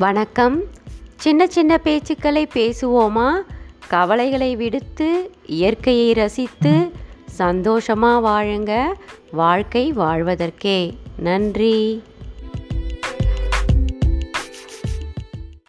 வணக்கம். சின்ன சின்ன பேச்சுக்களை பேசுவோமா? கவலைகளை விடுத்து இயற்கையை ரசித்து சந்தோஷமாக வாழுங்க. வாழ்க்கை வாழ்வதற்கே. நன்றி.